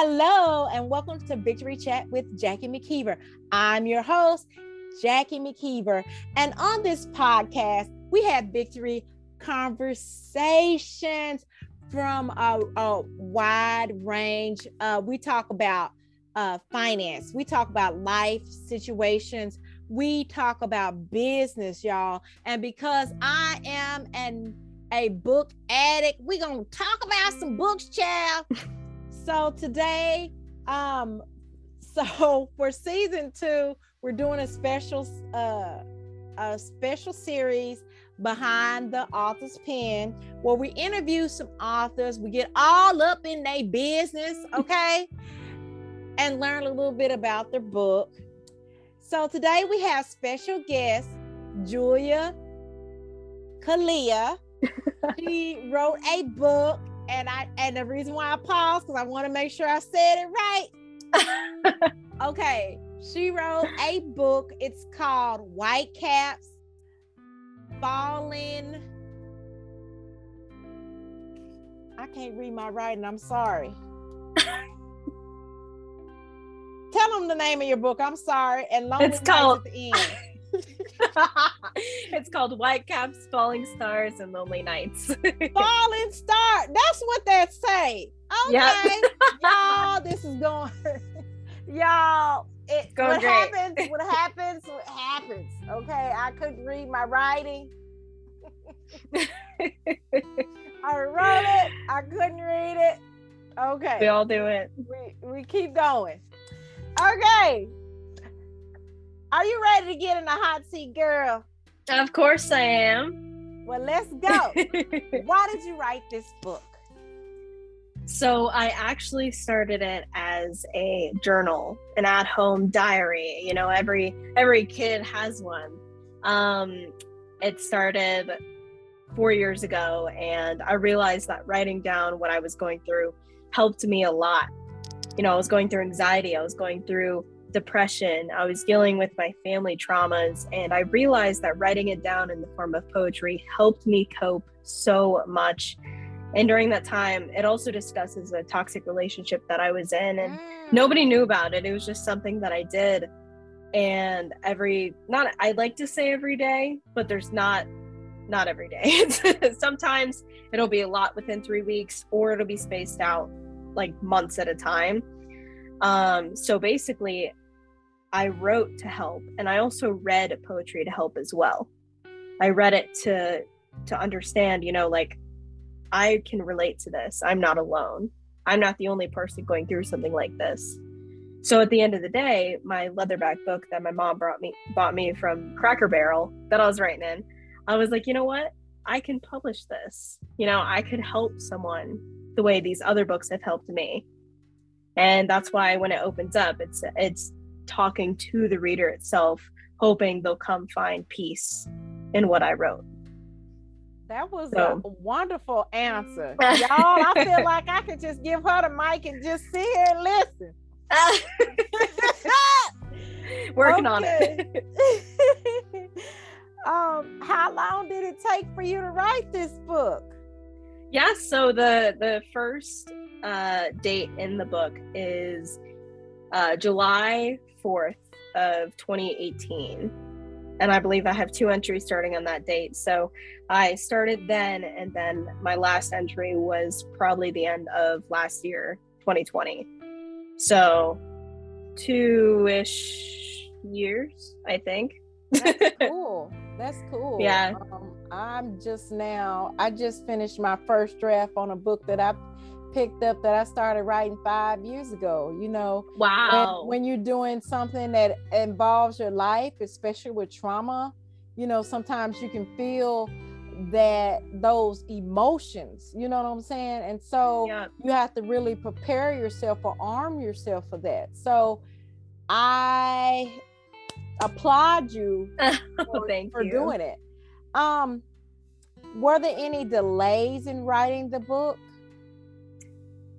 Hello, and welcome to Victory Chat with Jackie McKeever. I'm your host, Jackie McKeever. And on this podcast, we have victory conversations from a, a wide range. Uh, we talk about uh, finance, we talk about life situations, we talk about business, y'all. And because I am an a book addict, we're gonna talk about some books, child. so today, um, so for season two, we're doing a special uh a special series behind the author's pen where we interview some authors. We get all up in their business okay? And learn a little bit about their book. So today we have special guest julia kalia. She wrote a book and i and the reason why i paused because i want to make sure i said it right okay she wrote a book it's called white caps falling. I can't read my writing. I'm sorry. Tell them the name of your book. I'm sorry. And lonely it's called. at the end. it's called White Caps, Falling Stars, and Lonely Nights. Falling Star. That's what that say. Okay, yep. y'all. This is going. y'all. It, what great. happens? What happens? What happens? Okay, I couldn't read my writing. I wrote it. I couldn't read it. Okay. We all do it. We we keep going. Okay. Are you ready to get in the hot seat, girl? Of course I am. Well, let's go. Why did you write this book? So I actually started it as a journal, an at-home diary. You know, every every kid has one. Um, it started four years ago, and I realized that writing down what I was going through helped me a lot. You know, I was going through anxiety, I was going through depression, I was dealing with my family traumas, and I realized that writing it down in the form of poetry helped me cope so much. And during that time, it also discusses a toxic relationship that I was in, and mm. nobody knew about it. It was just something that I did. And every, not, I like to say every day, but there's not not every day. Sometimes it'll be a lot within three weeks, or it'll be spaced out like months at a time. Um, so basically, I wrote to help, and I also read poetry to help as well. I read it to to understand, you know, like I can relate to this. I'm not alone. I'm not the only person going through something like this. So at the end of the day, my leatherback book that my mom brought me bought me from Cracker Barrel that I was writing in I was like, you know what? I can publish this. You know, I could help someone the way these other books have helped me. And that's why when it opens up, it's it's talking to the reader itself, hoping they'll come find peace in what I wrote. That was so. a wonderful answer. Y'all, I feel like I could just give her the mic and just sit here and listen. Working on it. um, how long did it take for you to write this book? Yeah, so the the first uh, date in the book is uh, July fourth of 2018, and I believe I have two entries starting on that date. So I started then, and then my last entry was probably the end of last year, 2020. So two ish years, I think. That's cool. That's cool. Yeah. Um, I'm just now, I just finished my first draft on a book that I picked up that I started writing five years ago. You know, wow. when you're doing something that involves your life, especially with trauma, you know, sometimes you can feel that those emotions, you know what I'm saying? And so yeah. you have to really prepare yourself or arm yourself for that. So I applaud you for, Thank for you. doing it. Um, were there any delays in writing the book?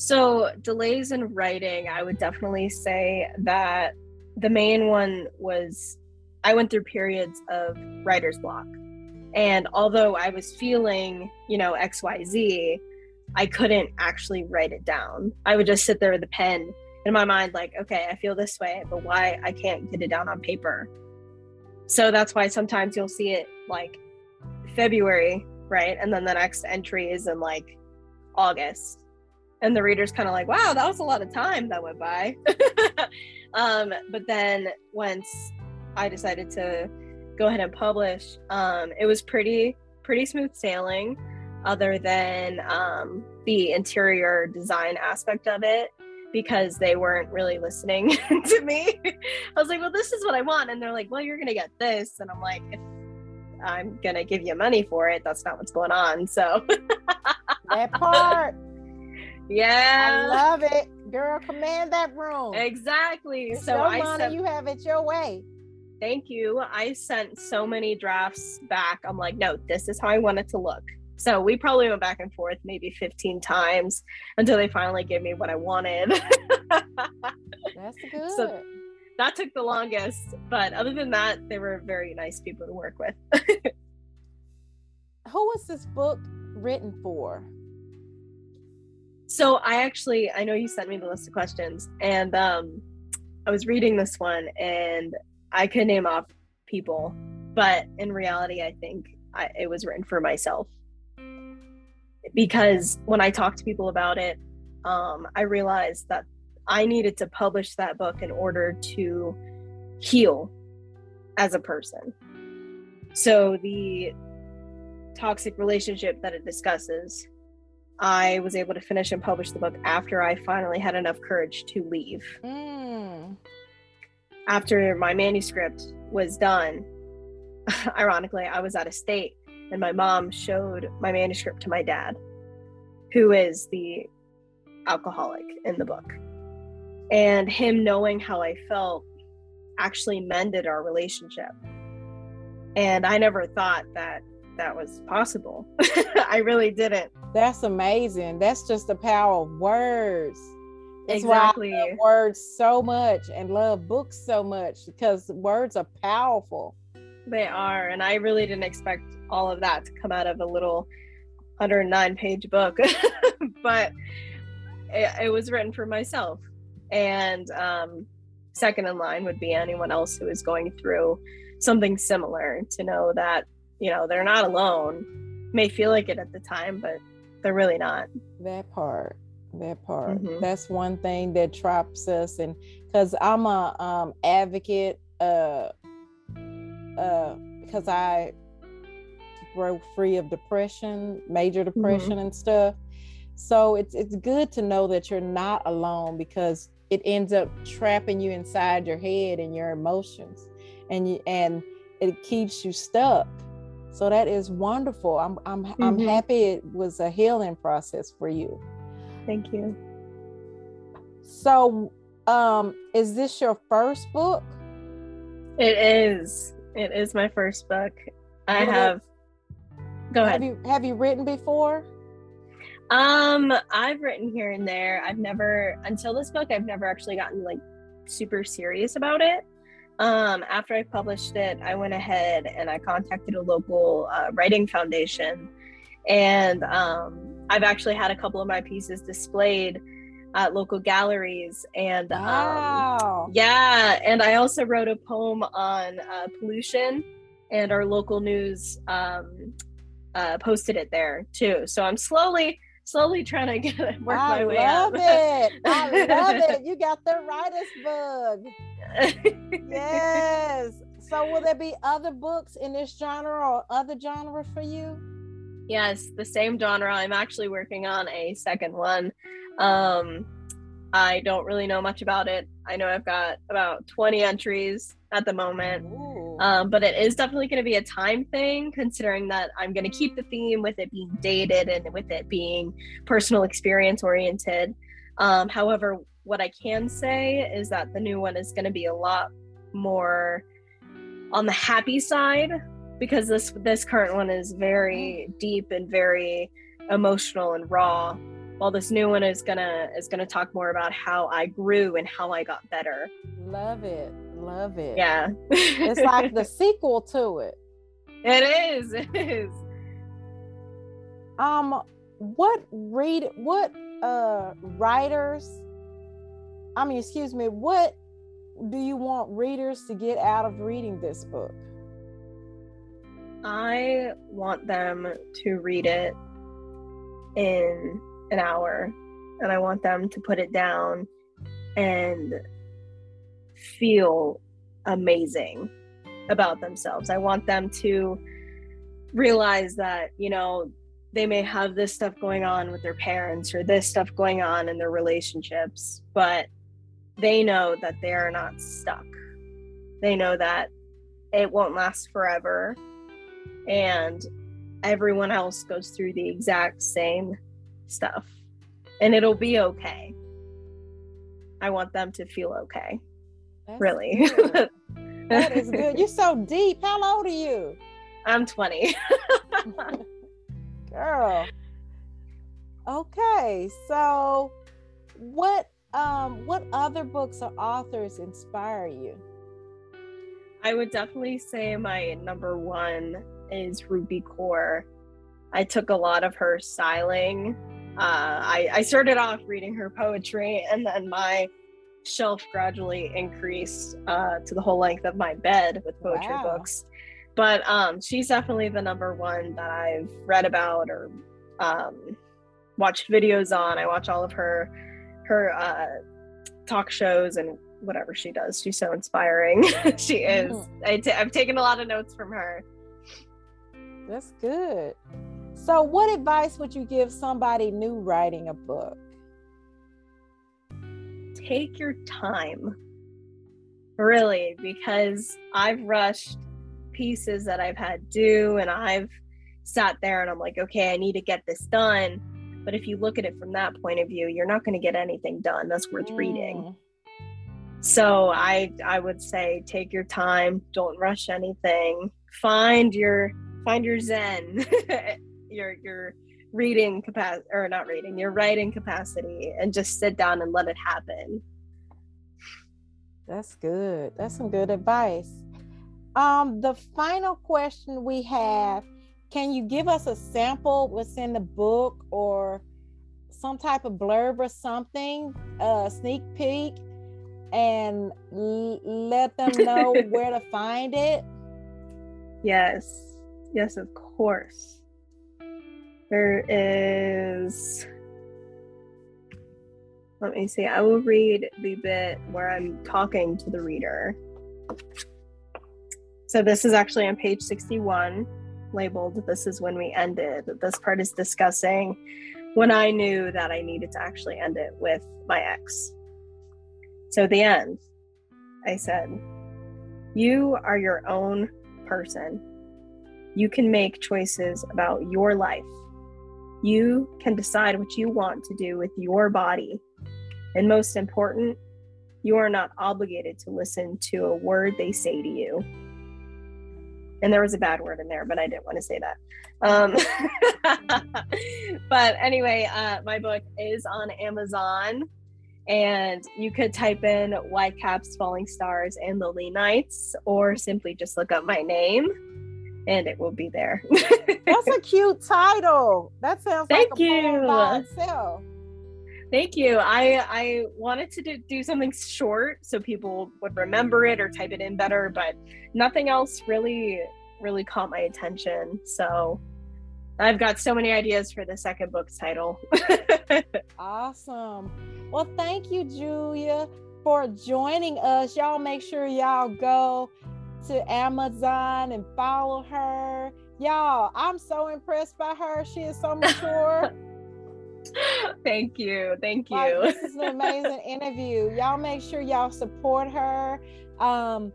So, delays in writing, I would definitely say that the main one was I went through periods of writer's block. And although I was feeling, you know, XYZ, I couldn't actually write it down. I would just sit there with a pen in my mind, like, okay, I feel this way, but why I can't get it down on paper. So that's why sometimes you'll see it like February, right? And then the next entry is in like August. And the reader's kind of like, wow, that was a lot of time that went by. um, but then once I decided to go ahead and publish, um, it was pretty, pretty smooth sailing, other than um, the interior design aspect of it because they weren't really listening to me. I was like, well, this is what I want. And they're like, well, you're to get this. And I'm like, if I'm to give you money for it, that's not what's going on. So that part. Yeah. I love it. Girl, command that room. Exactly. So your I you have it your way. thank you. I sent so many drafts back. I'm like, no, this is how I want it to look. So we probably went back and forth maybe 15 times until they finally gave me what I wanted. That's good. So- that took the longest, but other than that, they were very nice people to work with. Who was this book written for? So I actually I know you sent me the list of questions and um I was reading this one and I could name off people, but in reality I think I, it was written for myself. Because when I talked to people about it, um, I realized that I needed to publish that book in order to heal as a person. So the toxic relationship that it discusses I was able to finish and publish the book after I finally had enough courage to leave. Mm. After my manuscript was done, ironically, I was out of state and my mom showed my manuscript to my dad, who is the alcoholic in the book. And him knowing how I felt actually mended our relationship. And I never thought that that was possible. I really didn't. That's amazing. That's just the power of words. That's exactly. why I love words so much and love books so much because words are powerful. They are, and I really didn't expect all of that to come out of a little 109 page book, but it, it, was written for myself. And um, second in line would be anyone else who is going through something similar to know that, you know, they're not alone. May feel like it at the time, but they're really not. That part, that part. Mhm. That's one thing that traps us, and because I'm a um, advocate, uh, uh, because I broke free of depression, major depression and stuff. So it's it's good to know that you're not alone because it ends up trapping you inside your head and your emotions, and you and it keeps you stuck. So that is wonderful. I'm I'm I'm Mhm. happy it was a healing process for you. Thank you. So um is this your first book? It is. It is my first book. I Well, have. Go ahead. Have you have you written before? Um, I've written here and there. I've never until this book, I've never actually gotten like super serious about it. Um, after I published it, I went ahead and I contacted a local uh, writing foundation, and um, I've actually had a couple of my pieces displayed at local galleries. And um, yeah, and I also wrote a poem on uh, pollution, and our local news um, uh, posted it there too. So I'm slowly, slowly trying to get work I my way up. I love it. I love it. You got the writer's bug. Yes. So will there be other books in this genre or other genre for you? yes, the same genre. I'm actually working on a second one. Um, I don't really know much about it. I know I've got about 20 entries at the moment. Ooh. Um, but it is definitely going to be a time thing, considering that I'm going to keep the theme with it being dated and with it being personal experience oriented. Um, however, what I can say is that the new one is going to be a lot more on the happy side because this this current one is very deep and very emotional and raw while this new one is gonna is gonna talk more about how i grew and how i got better love it. Love it. yeah It's like the sequel to it. It is. It is. Um, what read what uh writers I mean excuse me what do you want readers to get out of reading this book? I want them to read it in an hour and I want them to put it down and feel amazing about themselves. I want them to realize that, you know, they may have this stuff going on with their parents or this stuff going on in their relationships, but they know that they are not stuck. They know that it won't last forever and everyone else goes through the exact same stuff and it'll be okay. I want them to feel okay. That's really. that is good. You're so deep. How old are you? I'm 20. Girl. Okay. So what um what other books or authors inspire you? I would definitely say my number one is Rupi Kaur. I took a lot of her styling. Uh, I, I started off reading her poetry, and then my shelf gradually increased uh, to the whole length of my bed with poetry wow. books. But um, she's definitely the number one that I've read about or um, watched videos on. I watch all of her her uh, talk shows and whatever she does. She's so inspiring. she is. Mm-hmm. i t- I've taken a lot of notes from her. That's good. So, what advice would you give somebody new writing a book? Take your time, really, because I've rushed pieces that I've had due and I've sat there and I'm like, okay, I need to get this done. But if you look at it from that point of view, you're not going to get anything done that's worth mm. reading. So I I would say take your time, don't rush anything. Find your find your zen your your reading capacity or not reading your writing capacity and just sit down and let it happen. That's good. That's some good advice. Um the final question we have can you give us a sample what's in the book or some type of blurb or something a sneak peek and l- let them know where to find it? Yes. Yes, of course. There is. Let me see. I will read the bit where I'm talking to the reader. So, this is actually on page 61, labeled This is when we ended. This part is discussing when I knew that I needed to actually end it with my ex. So, the end, I said, You are your own person you can make choices about your life. You can decide what you want to do with your body. And most important, you are not obligated to listen to a word they say to you. And there was a bad word in there, but I didn't want to say that. Um, but anyway, uh, my book is on Amazon, and you could type in Whitecaps, Falling Stars, and Lee Nights, or simply just look up my name and it will be there. That's a cute title. That sounds Thank like a you. itself. Thank you. I I wanted to do, do something short so people would remember it or type it in better, but nothing else really really caught my attention. So I've got so many ideas for the second book title. awesome. Well, thank you, Julia, for joining us. Y'all make sure y'all go to Amazon and follow her. Y'all, I'm so impressed by her. She is so mature. Thank you. Thank you. Like, this is an amazing interview. Y'all make sure y'all support her. Um,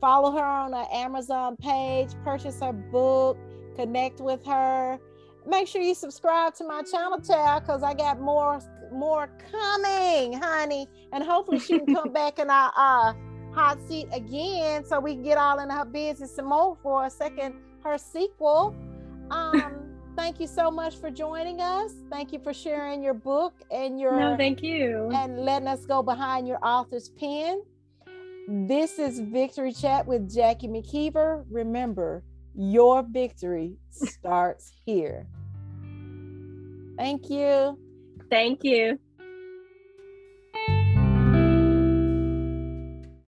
follow her on her Amazon page, purchase her book, connect with her. Make sure you subscribe to my channel, tab, because I got more more coming, honey. And hopefully she can come back in our uh hot seat again so we can get all in her business some more for a second her sequel. Um, thank you so much for joining us. Thank you for sharing your book and your No, thank you. And letting us go behind your author's pen. This is Victory Chat with Jackie McKeever. Remember, your victory starts here. Thank you. Thank you.